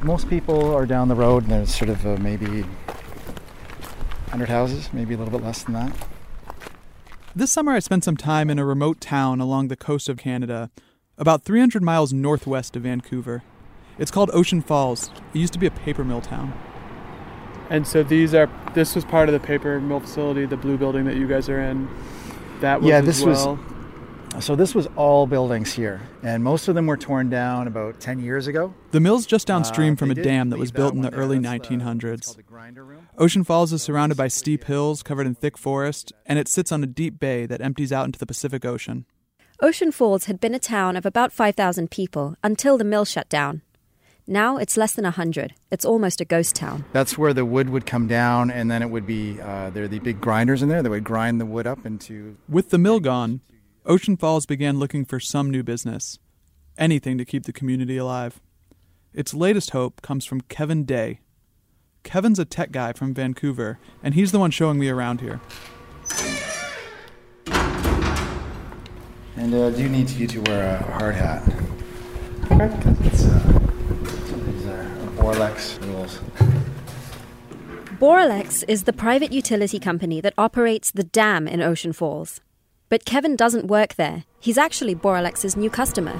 Most people are down the road, and there's sort of uh, maybe 100 houses, maybe a little bit less than that. This summer, I spent some time in a remote town along the coast of Canada, about 300 miles northwest of Vancouver. It's called Ocean Falls. It used to be a paper mill town. And so these are this was part of the paper mill facility, the blue building that you guys are in. That was Yeah, as this was- well. So this was all buildings here, and most of them were torn down about 10 years ago. The mill's just downstream Uh, from a dam that was leave built in the there. early That's, uh, 1900s. the. Ocean Falls is surrounded by steep hills covered in thick forest, and it sits on a deep bay that empties out into the Pacific Ocean. Ocean Falls had been a town of about 5,000 people until the mill shut down. Now it's less than 100. It's almost a ghost town. That's where the wood would come down, and then it would be uh, there are the big grinders in there that would grind the wood up into. With the mill gone, Ocean Falls began looking for some new business. Anything to keep the community alive. Its latest hope comes from Kevin Day. Kevin's a tech guy from Vancouver, and he's the one showing me around here. And uh, do you need you to wear a hard hat. Because it's uh, these are Boralex rules. Boralex is the private utility company that operates the dam in Ocean Falls. But Kevin doesn't work there. He's actually Boralex's new customer.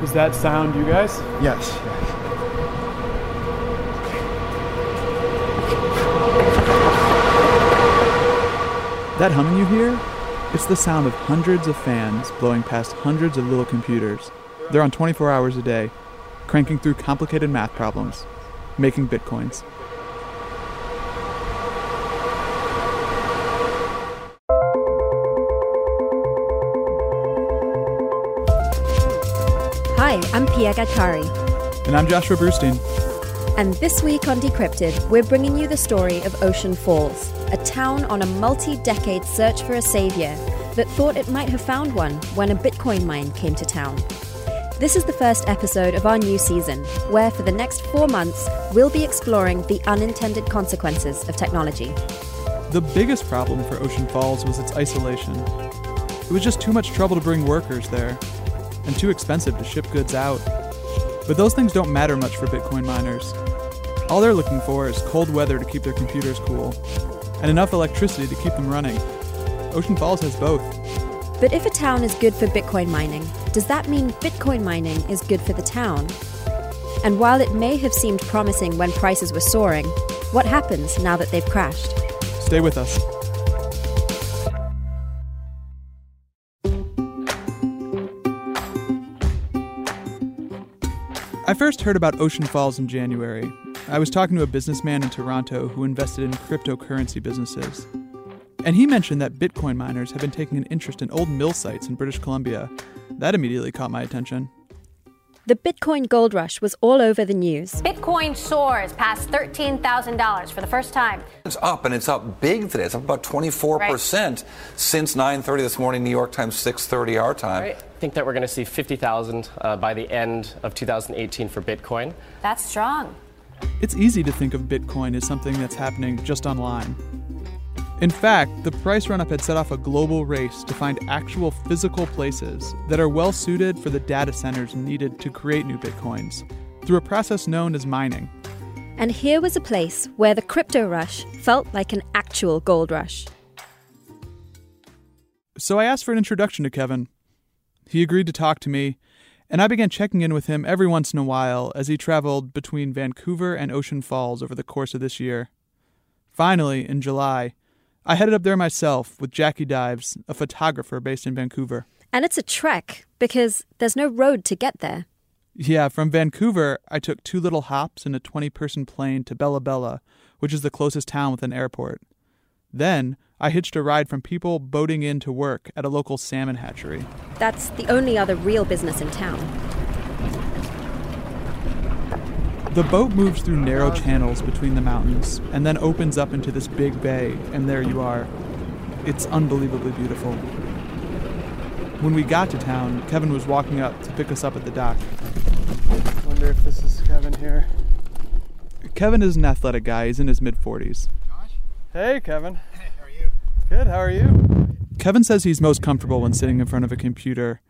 Does that sound you guys? Yes. yes. That humming you hear? It's the sound of hundreds of fans blowing past hundreds of little computers. They're on 24 hours a day, cranking through complicated math problems, making bitcoins. Hi, I'm Pia Gadkari. And I'm Joshua Brustein. And this week on Decrypted, we're bringing you the story of Ocean Falls, a town on a multi decade search for a savior that thought it might have found one when a Bitcoin mine came to town. This is the first episode of our new season, where for the next four months, we'll be exploring the unintended consequences of technology. The biggest problem for Ocean Falls was its isolation. It was just too much trouble to bring workers there, and too expensive to ship goods out. But those things don't matter much for Bitcoin miners. All they're looking for is cold weather to keep their computers cool, and enough electricity to keep them running. Ocean Falls has both. But if a town is good for Bitcoin mining, does that mean Bitcoin mining is good for the town? And while it may have seemed promising when prices were soaring, what happens now that they've crashed? Stay with us. I first heard about Ocean Falls in January. I was talking to a businessman in Toronto who invested in cryptocurrency businesses. And he mentioned that Bitcoin miners have been taking an interest in old mill sites in British Columbia. That immediately caught my attention. The Bitcoin gold rush was all over the news. Bitcoin soars past $13,000 for the first time. It's up and it's up big today. It's up about 24% since 9:30 this morning New York time 6:30 our time. I think that we're going to see 50,000 uh, by the end of 2018 for Bitcoin. That's strong. It's easy to think of Bitcoin as something that's happening just online. In fact, the price run up had set off a global race to find actual physical places that are well suited for the data centers needed to create new Bitcoins through a process known as mining. And here was a place where the crypto rush felt like an actual gold rush. So I asked for an introduction to Kevin. He agreed to talk to me, and I began checking in with him every once in a while as he traveled between Vancouver and Ocean Falls over the course of this year. Finally, in July, I headed up there myself with Jackie Dives, a photographer based in Vancouver. And it's a trek because there's no road to get there. Yeah, from Vancouver, I took two little hops in a 20 person plane to Bella Bella, which is the closest town with an airport. Then, I hitched a ride from people boating in to work at a local salmon hatchery. That's the only other real business in town. The boat moves through narrow channels between the mountains and then opens up into this big bay, and there you are. It's unbelievably beautiful. When we got to town, Kevin was walking up to pick us up at the dock. Wonder if this is Kevin here. Kevin is an athletic guy. He's in his mid 40s. Hey, Kevin. Hey, how are you? Good. How are you? Kevin says he's most comfortable when sitting in front of a computer,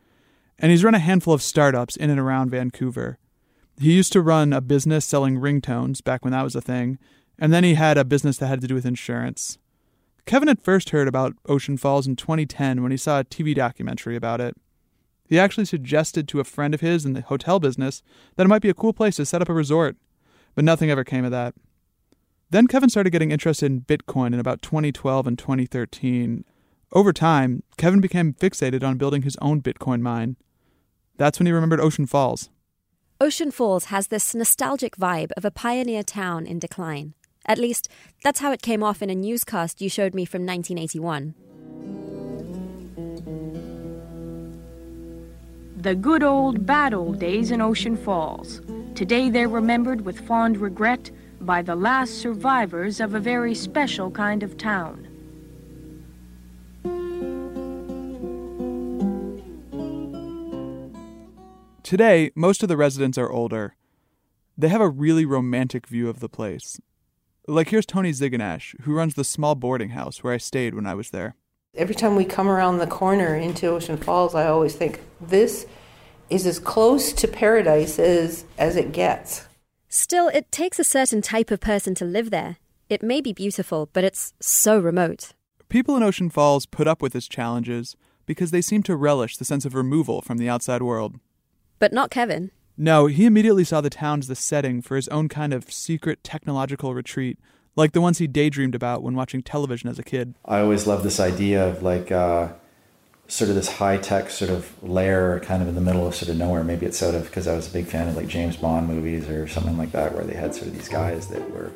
and he's run a handful of startups in and around Vancouver. He used to run a business selling ringtones back when that was a thing, and then he had a business that had to do with insurance. Kevin had first heard about Ocean Falls in 2010 when he saw a TV documentary about it. He actually suggested to a friend of his in the hotel business that it might be a cool place to set up a resort, but nothing ever came of that. Then Kevin started getting interested in Bitcoin in about 2012 and 2013. Over time, Kevin became fixated on building his own Bitcoin mine. That's when he remembered Ocean Falls. Ocean Falls has this nostalgic vibe of a pioneer town in decline. At least, that's how it came off in a newscast you showed me from 1981. The good old, bad old days in Ocean Falls. Today they're remembered with fond regret by the last survivors of a very special kind of town. Today, most of the residents are older. They have a really romantic view of the place. Like here's Tony Ziganash, who runs the small boarding house where I stayed when I was there. Every time we come around the corner into Ocean Falls, I always think this is as close to paradise as, as it gets. Still, it takes a certain type of person to live there. It may be beautiful, but it's so remote. People in Ocean Falls put up with its challenges because they seem to relish the sense of removal from the outside world. But not Kevin. No, he immediately saw the town as the setting for his own kind of secret technological retreat, like the ones he daydreamed about when watching television as a kid. I always loved this idea of like uh, sort of this high tech sort of layer kind of in the middle of sort of nowhere. Maybe it's sort of because I was a big fan of like James Bond movies or something like that, where they had sort of these guys that were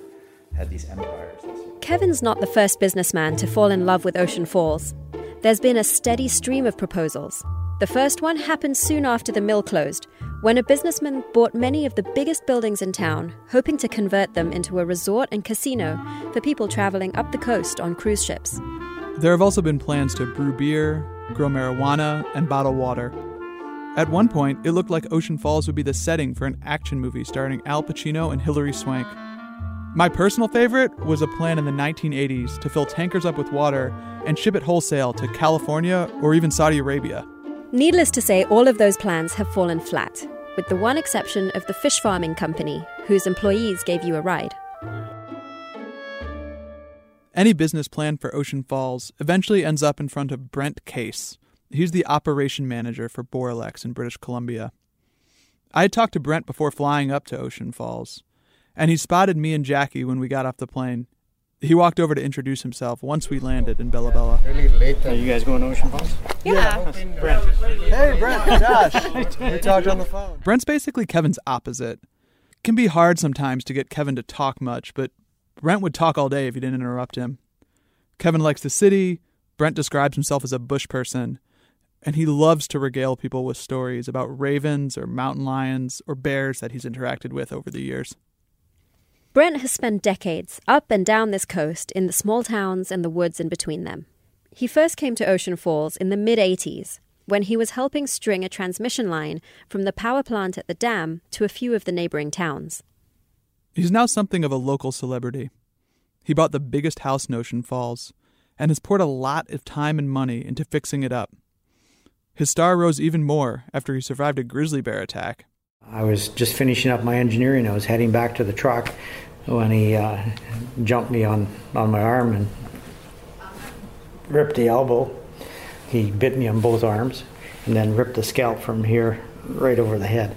had these empires. Kevin's not the first businessman to fall in love with Ocean Falls. There's been a steady stream of proposals, the first one happened soon after the mill closed, when a businessman bought many of the biggest buildings in town, hoping to convert them into a resort and casino for people traveling up the coast on cruise ships. There have also been plans to brew beer, grow marijuana, and bottle water. At one point, it looked like Ocean Falls would be the setting for an action movie starring Al Pacino and Hilary Swank. My personal favorite was a plan in the 1980s to fill tankers up with water and ship it wholesale to California or even Saudi Arabia. Needless to say, all of those plans have fallen flat, with the one exception of the fish farming company, whose employees gave you a ride. Any business plan for Ocean Falls eventually ends up in front of Brent Case. He's the operation manager for Boralex in British Columbia. I had talked to Brent before flying up to Ocean Falls, and he spotted me and Jackie when we got off the plane. He walked over to introduce himself once we landed in Bella Bella. Really late. Are you guys going to Ocean Falls? Yeah. yeah. Brent. Hey, Brent. Josh. we talked on the phone. Brent's basically Kevin's opposite. It can be hard sometimes to get Kevin to talk much, but Brent would talk all day if you didn't interrupt him. Kevin likes the city. Brent describes himself as a bush person, and he loves to regale people with stories about ravens or mountain lions or bears that he's interacted with over the years. Brent has spent decades up and down this coast in the small towns and the woods in between them. He first came to Ocean Falls in the mid 80s when he was helping string a transmission line from the power plant at the dam to a few of the neighboring towns. He's now something of a local celebrity. He bought the biggest house in Ocean Falls and has poured a lot of time and money into fixing it up. His star rose even more after he survived a grizzly bear attack I was just finishing up my engineering. I was heading back to the truck when he uh, jumped me on, on my arm and ripped the elbow. He bit me on both arms and then ripped the scalp from here right over the head.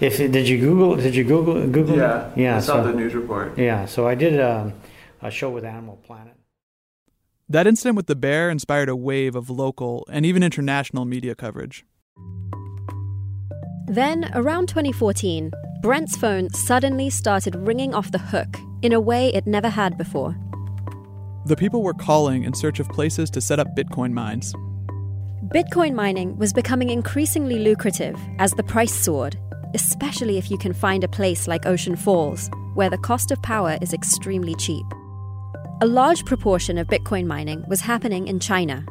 If did you Google? Did you Google Google? Yeah, yeah. I saw so, the news report. Yeah, so I did a, um, a show with Animal Planet. That incident with the bear inspired a wave of local and even international media coverage. Then, around 2014, Brent's phone suddenly started ringing off the hook in a way it never had before. The people were calling in search of places to set up Bitcoin mines. Bitcoin mining was becoming increasingly lucrative as the price soared, especially if you can find a place like Ocean Falls, where the cost of power is extremely cheap. A large proportion of Bitcoin mining was happening in China,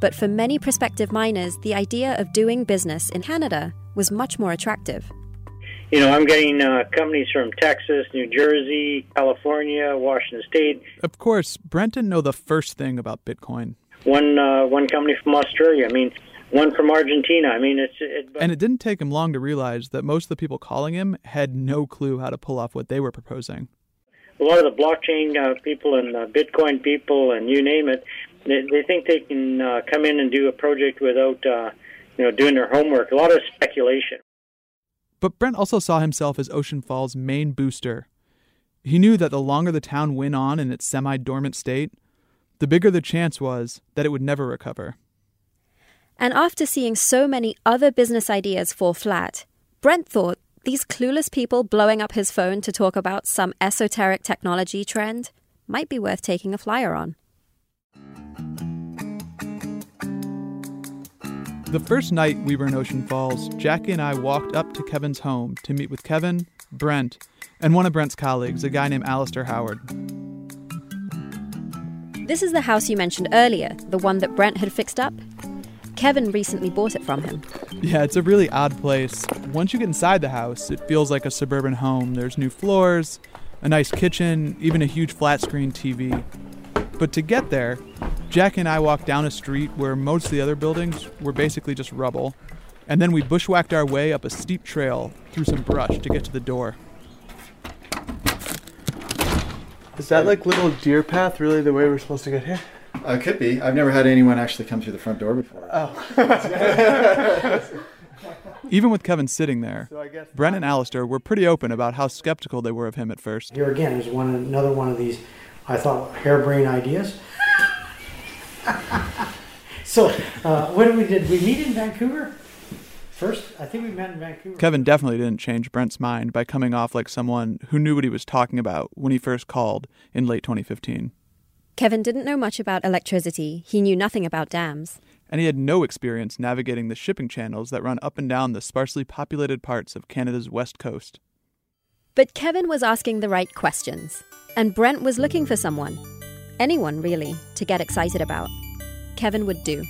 but for many prospective miners, the idea of doing business in Canada was much more attractive. You know, I'm getting uh, companies from Texas, New Jersey, California, Washington State. Of course, Brent didn't know the first thing about Bitcoin. One uh, one company from Australia. I mean, one from Argentina. I mean, it's. It, and it didn't take him long to realize that most of the people calling him had no clue how to pull off what they were proposing. A lot of the blockchain uh, people and uh, Bitcoin people and you name it, they, they think they can uh, come in and do a project without, uh, you know, doing their homework. A lot of speculation. But Brent also saw himself as Ocean Falls' main booster. He knew that the longer the town went on in its semi dormant state, the bigger the chance was that it would never recover. And after seeing so many other business ideas fall flat, Brent thought these clueless people blowing up his phone to talk about some esoteric technology trend might be worth taking a flyer on. The first night we were in Ocean Falls, Jackie and I walked up to Kevin's home to meet with Kevin, Brent, and one of Brent's colleagues, a guy named Alistair Howard. This is the house you mentioned earlier, the one that Brent had fixed up. Kevin recently bought it from him. Yeah, it's a really odd place. Once you get inside the house, it feels like a suburban home. There's new floors, a nice kitchen, even a huge flat screen TV. But to get there, Jack and I walked down a street where most of the other buildings were basically just rubble, and then we bushwhacked our way up a steep trail through some brush to get to the door. Is that like little deer path really the way we're supposed to get here? Uh, could be. I've never had anyone actually come through the front door before. Oh. Even with Kevin sitting there, Brent and Alistair were pretty open about how skeptical they were of him at first. Here again is one another one of these, I thought, harebrained ideas. so, uh, what did we did? We meet in Vancouver first. I think we met in Vancouver. Kevin definitely didn't change Brent's mind by coming off like someone who knew what he was talking about when he first called in late 2015. Kevin didn't know much about electricity. He knew nothing about dams. And he had no experience navigating the shipping channels that run up and down the sparsely populated parts of Canada's west coast. But Kevin was asking the right questions, and Brent was looking for someone anyone really, to get excited about. Kevin would do.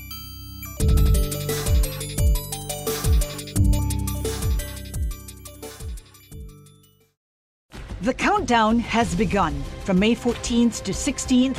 The countdown has begun. From May 14th to 16th,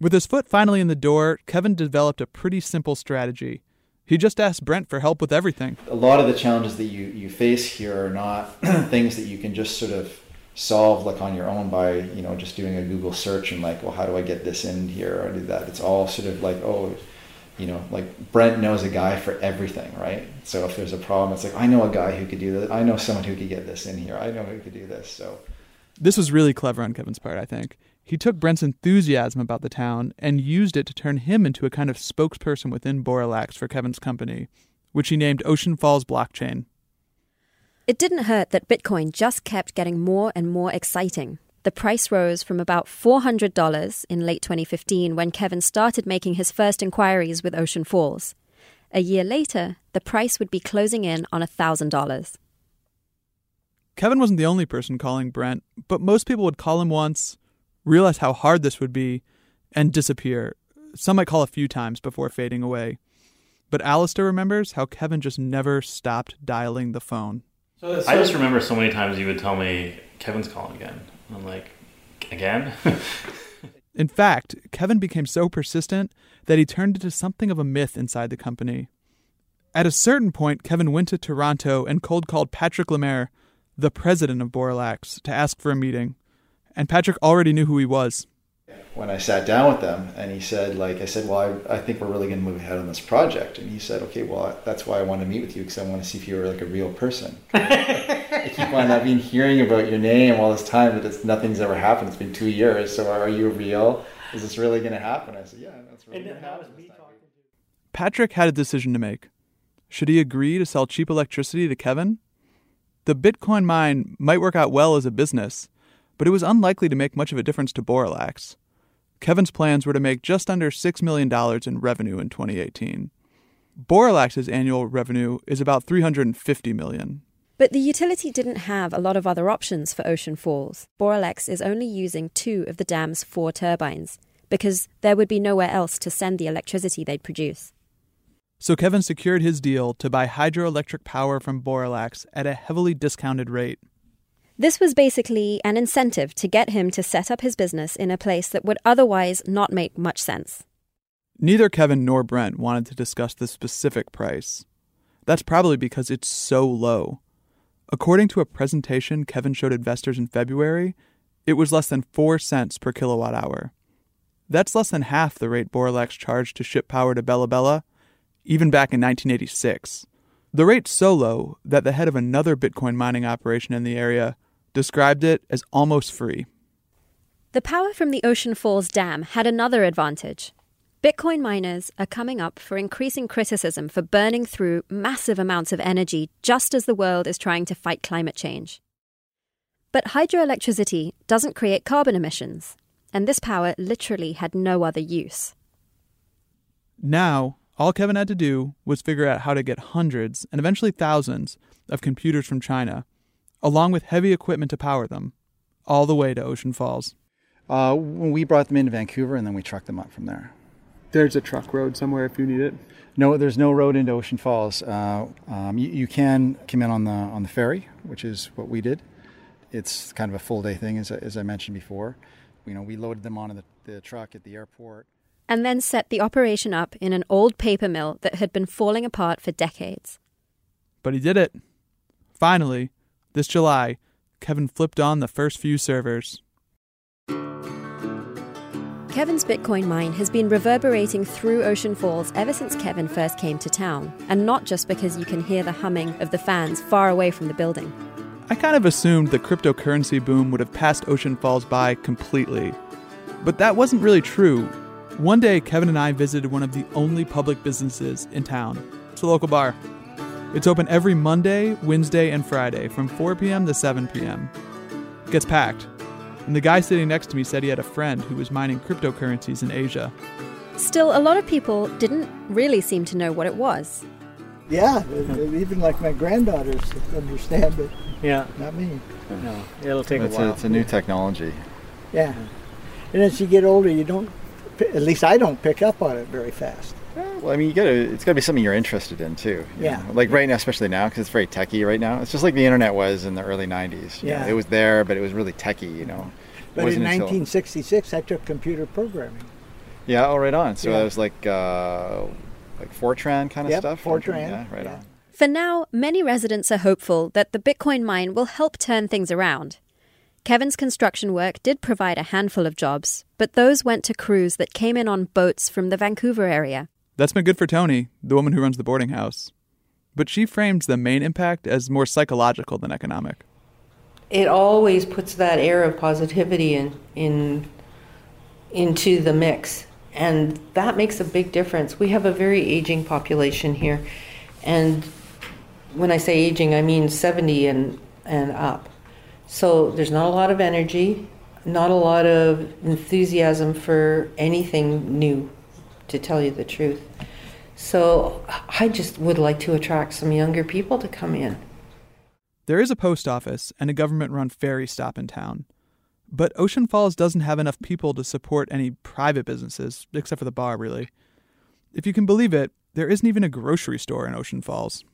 With his foot finally in the door, Kevin developed a pretty simple strategy. He just asked Brent for help with everything. A lot of the challenges that you, you face here are not things that you can just sort of solve like on your own by you know just doing a Google search and like well how do I get this in here or do that. It's all sort of like oh you know like Brent knows a guy for everything right. So if there's a problem, it's like I know a guy who could do this. I know someone who could get this in here. I know who could do this. So this was really clever on Kevin's part, I think. He took Brent's enthusiasm about the town and used it to turn him into a kind of spokesperson within Boralex for Kevin's company, which he named Ocean Falls Blockchain. It didn't hurt that Bitcoin just kept getting more and more exciting. The price rose from about $400 in late 2015 when Kevin started making his first inquiries with Ocean Falls. A year later, the price would be closing in on $1,000. Kevin wasn't the only person calling Brent, but most people would call him once, realize how hard this would be, and disappear. Some might call a few times before fading away. But Alistair remembers how Kevin just never stopped dialing the phone. So, so I just remember so many times you would tell me, Kevin's calling again. And I'm like, again? In fact, Kevin became so persistent that he turned into something of a myth inside the company. At a certain point, Kevin went to Toronto and cold called Patrick Lemaire, the president of Boralex, to ask for a meeting and Patrick already knew who he was. when I sat down with them, and he said, like I said, well, I, I think we're really going to move ahead on this project, and he said, okay, well, that's why I want to meet with you because I want to see if you're like a real person. I keep on I've been hearing about your name all this time, but it's nothing's ever happened. It's been two years, so are you real? Is this really going to happen? I said, yeah, that's really going to happen. Patrick had a decision to make. Should he agree to sell cheap electricity to Kevin? The Bitcoin mine might work out well as a business, but it was unlikely to make much of a difference to Boralex. Kevin's plans were to make just under $6 million in revenue in 2018. Boralex's annual revenue is about 350 million. But the utility didn't have a lot of other options for Ocean Falls. Boralex is only using two of the dam's four turbines because there would be nowhere else to send the electricity they'd produce. So Kevin secured his deal to buy hydroelectric power from Boralex at a heavily discounted rate. This was basically an incentive to get him to set up his business in a place that would otherwise not make much sense. Neither Kevin nor Brent wanted to discuss the specific price. That's probably because it's so low. According to a presentation Kevin showed investors in February, it was less than 4 cents per kilowatt hour. That's less than half the rate Boralex charged to ship power to Bella Bella, even back in 1986. The rate's so low that the head of another Bitcoin mining operation in the area described it as almost free. The power from the Ocean Falls Dam had another advantage. Bitcoin miners are coming up for increasing criticism for burning through massive amounts of energy just as the world is trying to fight climate change. But hydroelectricity doesn't create carbon emissions, and this power literally had no other use. Now, all Kevin had to do was figure out how to get hundreds and eventually thousands of computers from China, along with heavy equipment to power them, all the way to Ocean Falls. Uh, we brought them into Vancouver and then we trucked them up from there. There's a truck road somewhere if you need it. No, there's no road into Ocean Falls. Uh, um, you, you, can come in on the on the ferry, which is what we did. It's kind of a full day thing, as, as I mentioned before. You know, we loaded them onto the, the truck at the airport and then set the operation up in an old paper mill that had been falling apart for decades. But he did it. Finally, this July, Kevin flipped on the first few servers. Kevin's Bitcoin mine has been reverberating through Ocean Falls ever since Kevin first came to town, and not just because you can hear the humming of the fans far away from the building. I kind of assumed the cryptocurrency boom would have passed Ocean Falls by completely. But that wasn't really true. One day, Kevin and I visited one of the only public businesses in town. It's a local bar. It's open every Monday, Wednesday, and Friday from 4 p.m. to 7 p.m. It gets packed. And the guy sitting next to me said he had a friend who was mining cryptocurrencies in Asia. Still, a lot of people didn't really seem to know what it was. Yeah, even like my granddaughters understand it. Yeah. Not me. No, it'll take it's a while. A, it's a new technology. Yeah. And as you get older, you don't, at least I don't pick up on it very fast. Well, I mean, you gotta, it's got to be something you're interested in too. Yeah. Know? Like right now, especially now, because it's very techy right now. It's just like the internet was in the early 90s. Yeah. Know? It was there, but it was really techy, you know. But in 1966, I took computer programming. Yeah, oh, right on. So yeah. that was like, uh, like Fortran kind of yep, stuff? Fortran. Yeah, right yeah. on. For now, many residents are hopeful that the Bitcoin mine will help turn things around. Kevin's construction work did provide a handful of jobs, but those went to crews that came in on boats from the Vancouver area. That's been good for Tony, the woman who runs the boarding house. But she frames the main impact as more psychological than economic. It always puts that air of positivity in, in into the mix, and that makes a big difference. We have a very aging population here, and when I say aging, I mean 70 and, and up. So there's not a lot of energy, not a lot of enthusiasm for anything new to tell you the truth. So I just would like to attract some younger people to come in. There is a post office and a government run ferry stop in town. But Ocean Falls doesn't have enough people to support any private businesses, except for the bar, really. If you can believe it, there isn't even a grocery store in Ocean Falls.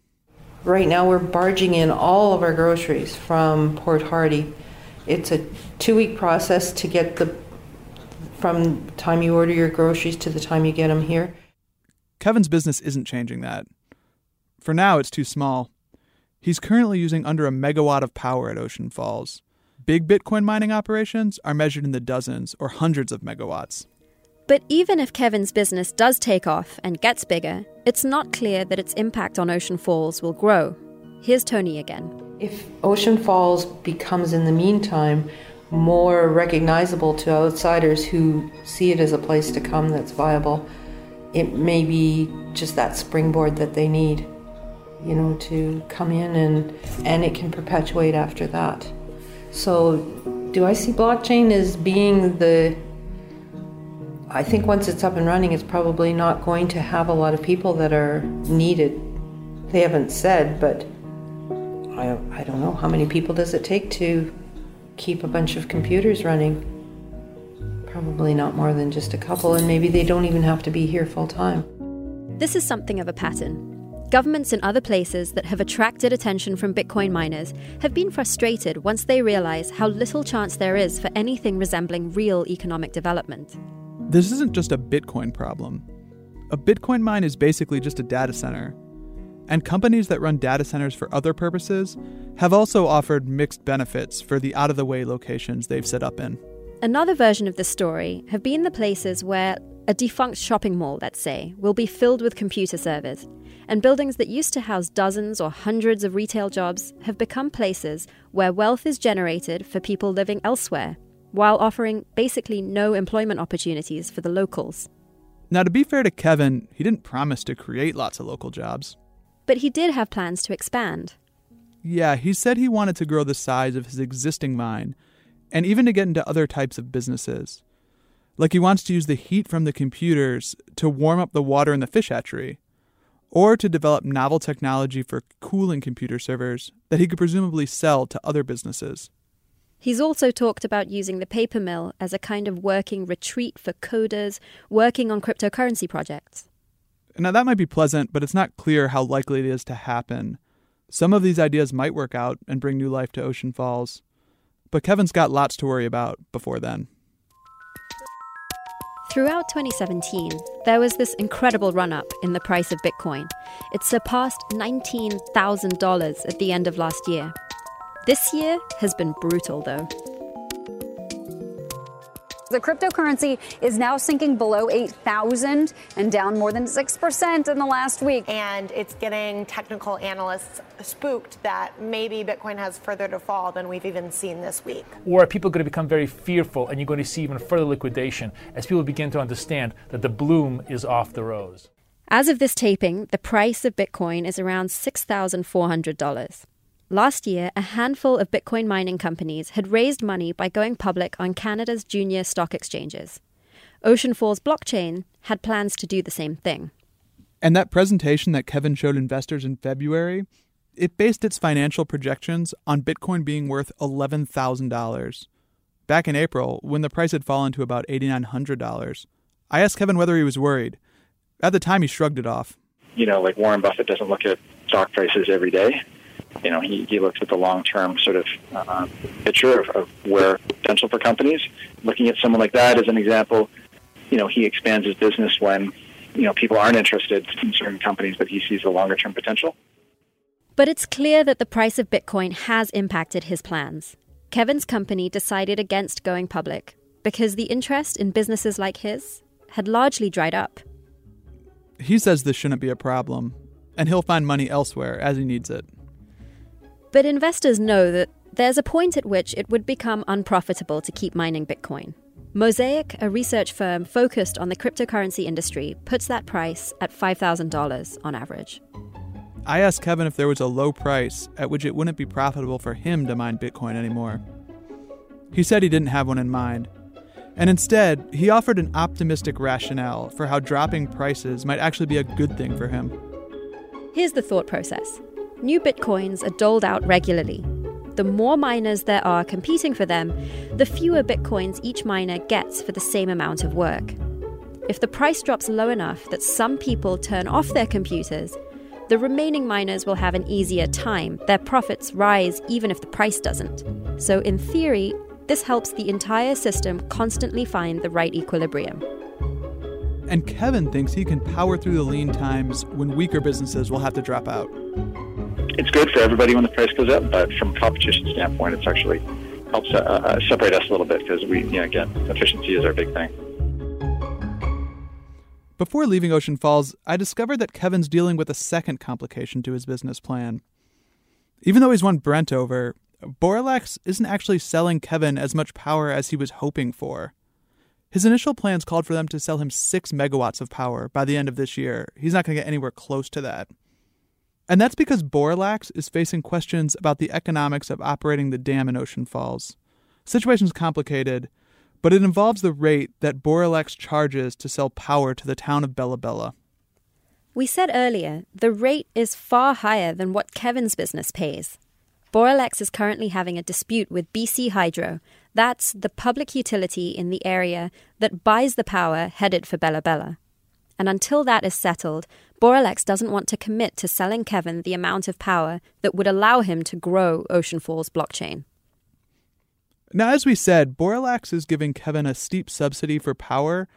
Right now, we're barging in all of our groceries from Port Hardy. It's a two week process to get the from the time you order your groceries to the time you get them here. Kevin's business isn't changing that. For now, it's too small. He's currently using under a megawatt of power at Ocean Falls. Big Bitcoin mining operations are measured in the dozens or hundreds of megawatts. But even if Kevin's business does take off and gets bigger, it's not clear that its impact on Ocean Falls will grow. Here's Tony again. If Ocean Falls becomes, in the meantime, more recognizable to outsiders who see it as a place to come that's viable, it may be just that springboard that they need, you know, to come in and and it can perpetuate after that. So, do I see blockchain as being the I think once it's up and running, it's probably not going to have a lot of people that are needed. They haven't said, but I, I don't know. How many people does it take to keep a bunch of computers running? Probably not more than just a couple, and maybe they don't even have to be here full time. This is something of a pattern. Governments in other places that have attracted attention from Bitcoin miners have been frustrated once they realize how little chance there is for anything resembling real economic development. This isn't just a Bitcoin problem. A Bitcoin mine is basically just a data center. And companies that run data centers for other purposes have also offered mixed benefits for the out of the way locations they've set up in. Another version of this story have been the places where a defunct shopping mall, let's say, will be filled with computer servers, and buildings that used to house dozens or hundreds of retail jobs have become places where wealth is generated for people living elsewhere, while offering basically no employment opportunities for the locals. Now, to be fair to Kevin, he didn't promise to create lots of local jobs. But he did have plans to expand. Yeah, he said he wanted to grow the size of his existing mine and even to get into other types of businesses. Like he wants to use the heat from the computers to warm up the water in the fish hatchery, or to develop novel technology for cooling computer servers that he could presumably sell to other businesses. He's also talked about using the paper mill as a kind of working retreat for coders working on cryptocurrency projects. Now, that might be pleasant, but it's not clear how likely it is to happen. Some of these ideas might work out and bring new life to Ocean Falls, but Kevin's got lots to worry about before then. Throughout 2017, there was this incredible run up in the price of Bitcoin. It surpassed $19,000 at the end of last year. This year has been brutal, though. The cryptocurrency is now sinking below 8,000 and down more than 6% in the last week. And it's getting technical analysts spooked that maybe Bitcoin has further to fall than we've even seen this week. Or are people going to become very fearful and you're going to see even further liquidation as people begin to understand that the bloom is off the rose? As of this taping, the price of Bitcoin is around $6,400. Last year, a handful of Bitcoin mining companies had raised money by going public on Canada's junior stock exchanges. Ocean Falls Blockchain had plans to do the same thing. And that presentation that Kevin showed investors in February, it based its financial projections on Bitcoin being worth $11,000. Back in April, when the price had fallen to about $8,900, I asked Kevin whether he was worried. At the time, he shrugged it off. You know, like Warren Buffett doesn't look at stock prices every day you know, he, he looks at the long-term sort of uh, picture of, of where potential for companies. Looking at someone like that as an example, you know, he expands his business when, you know, people aren't interested in certain companies, but he sees the longer-term potential. But it's clear that the price of Bitcoin has impacted his plans. Kevin's company decided against going public because the interest in businesses like his had largely dried up. He says this shouldn't be a problem, and he'll find money elsewhere as he needs it. But investors know that there's a point at which it would become unprofitable to keep mining Bitcoin. Mosaic, a research firm focused on the cryptocurrency industry, puts that price at $5,000 on average. I asked Kevin if there was a low price at which it wouldn't be profitable for him to mine Bitcoin anymore. He said he didn't have one in mind. And instead, he offered an optimistic rationale for how dropping prices might actually be a good thing for him. Here's the thought process new bitcoins are doled out regularly. The more miners there are competing for them, the fewer bitcoins each miner gets for the same amount of work. If the price drops low enough that some people turn off their computers, the remaining miners will have an easier time. Their profits rise even if the price doesn't. So, in theory, this helps the entire system constantly find the right equilibrium. And Kevin thinks he can power through the lean times when weaker businesses will have to drop out it's good for everybody when the price goes up, but from a competition standpoint, it's actually helps uh, uh, separate us a little bit because we, you know, again, efficiency is our big thing. Before leaving Ocean Falls, I discovered that Kevin's dealing with a second complication to his business plan. Even though he's won Brent over, Boralex isn't actually selling Kevin as much power as he was hoping for. His initial plans called for them to sell him 6 megawatts of power by the end of this year. He's not going to get anywhere close to that. And that's because Boralex is facing questions about the economics of operating the dam in Ocean Falls. The Situation's complicated, but it involves the rate that Boralex charges to sell power to the town of Bella Bella. We said earlier, the rate is far higher than what Kevin's business pays. Boralex is currently having a dispute with BC Hydro. That's the public utility in the area that buys the power headed for Bella Bella. And until that is settled, Boralex doesn't want to commit to selling Kevin the amount of power that would allow him to grow Ocean Falls blockchain. Now, as we said, Boralex is giving Kevin a steep subsidy for power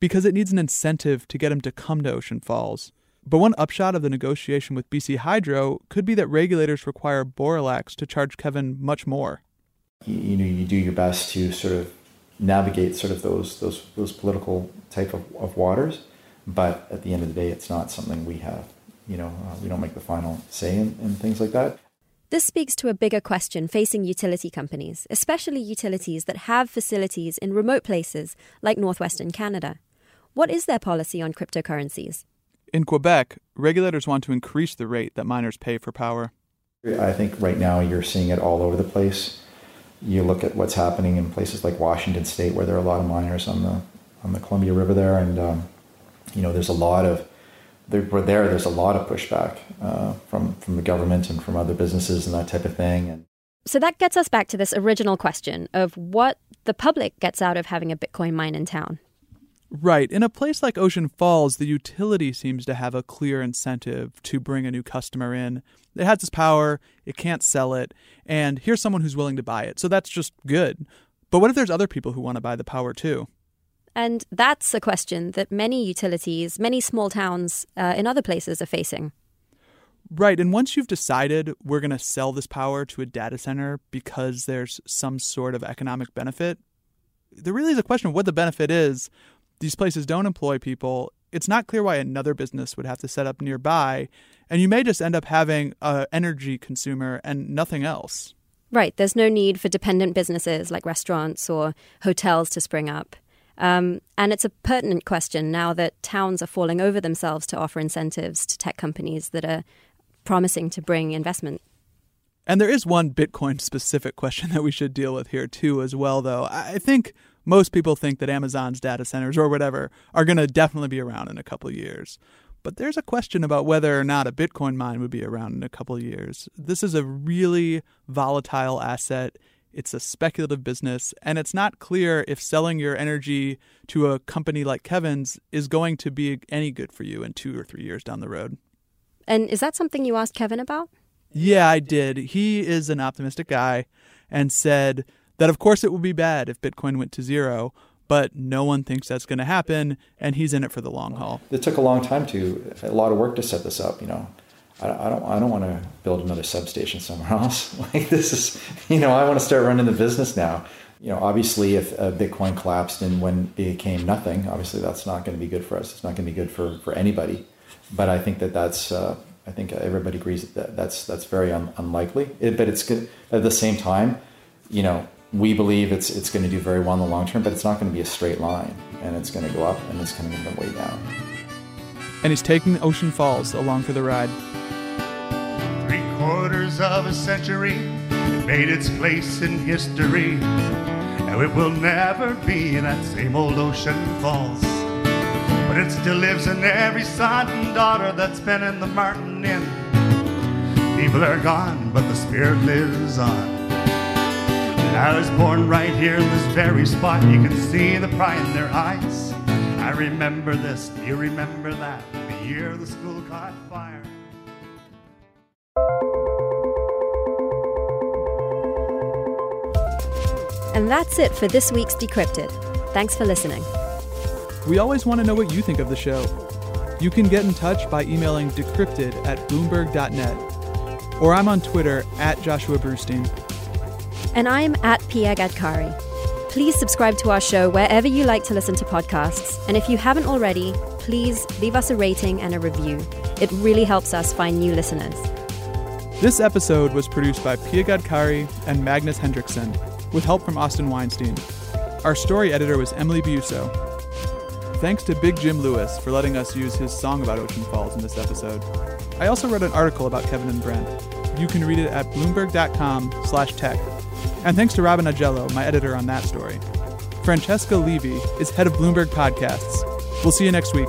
because it needs an incentive to get him to come to Ocean Falls. But one upshot of the negotiation with BC Hydro could be that regulators require Boralex to charge Kevin much more. You, you know, you do your best to sort of navigate sort of those those those political type of, of waters, but at the end of the day, it's not something we have. You know, uh, we don't make the final say in, in things like that. This speaks to a bigger question facing utility companies, especially utilities that have facilities in remote places like northwestern Canada. What is their policy on cryptocurrencies? In Quebec, regulators want to increase the rate that miners pay for power. I think right now you're seeing it all over the place. You look at what's happening in places like Washington State, where there are a lot of miners on the on the Columbia River there, and um, you know there's a lot of there, there there's a lot of pushback uh, from from the government and from other businesses and that type of thing. And so that gets us back to this original question of what the public gets out of having a Bitcoin mine in town. Right. In a place like Ocean Falls, the utility seems to have a clear incentive to bring a new customer in. It has its power, it can't sell it, and here's someone who's willing to buy it. So that's just good. But what if there's other people who want to buy the power too? And that's a question that many utilities, many small towns uh, in other places are facing. Right. And once you've decided we're going to sell this power to a data center because there's some sort of economic benefit, there really is a question of what the benefit is. These places don't employ people. It's not clear why another business would have to set up nearby. And you may just end up having an energy consumer and nothing else. Right. There's no need for dependent businesses like restaurants or hotels to spring up. Um, and it's a pertinent question now that towns are falling over themselves to offer incentives to tech companies that are promising to bring investment. And there is one Bitcoin specific question that we should deal with here, too, as well, though. I think most people think that Amazon's data centers or whatever are going to definitely be around in a couple years. But there's a question about whether or not a Bitcoin mine would be around in a couple years. This is a really volatile asset. It's a speculative business, and it's not clear if selling your energy to a company like Kevin's is going to be any good for you in two or three years down the road. And is that something you asked Kevin about? Yeah, I did. He is an optimistic guy and said that, of course, it would be bad if Bitcoin went to zero, but no one thinks that's going to happen, and he's in it for the long haul. It took a long time to, a lot of work to set this up, you know. I, don't I don't want to build another substation somewhere else. like this is, you know, I want to start running the business now. You know, obviously, if uh, Bitcoin collapsed and when became nothing, obviously that's not going to be good for us. It's not going to be good for, for anybody. But I think that that's, uh, I think everybody agrees that that's that's very un- unlikely. It, but it's good at the same time. You know, we believe it's it's going to do very well in the long term, but it's not going to be a straight line, and it's going to go up and it's going to go way down. And he's taking Ocean Falls along for the ride quarters of a century. It made its place in history. Now it will never be in that same old Ocean Falls. But it still lives in every son and daughter that's been in the Martin Inn. People are gone, but the spirit lives on. And I was born right here in this very spot. You can see the pride in their eyes. I remember this, you remember that, the year the school caught fire. And that's it for this week's Decrypted. Thanks for listening. We always want to know what you think of the show. You can get in touch by emailing decrypted at bloomberg.net, or I'm on Twitter at Joshua Brustein. And I'm at Pia Gadkari. Please subscribe to our show wherever you like to listen to podcasts. And if you haven't already, please leave us a rating and a review. It really helps us find new listeners. This episode was produced by Pia Gadkari and Magnus Hendrickson, with help from Austin Weinstein. Our story editor was Emily Biuso. Thanks to Big Jim Lewis for letting us use his song about Ocean Falls in this episode. I also wrote an article about Kevin and Brent. You can read it at bloomberg.com slash tech. And thanks to Robin Ajello, my editor on that story. Francesca Levy is head of Bloomberg Podcasts. We'll see you next week.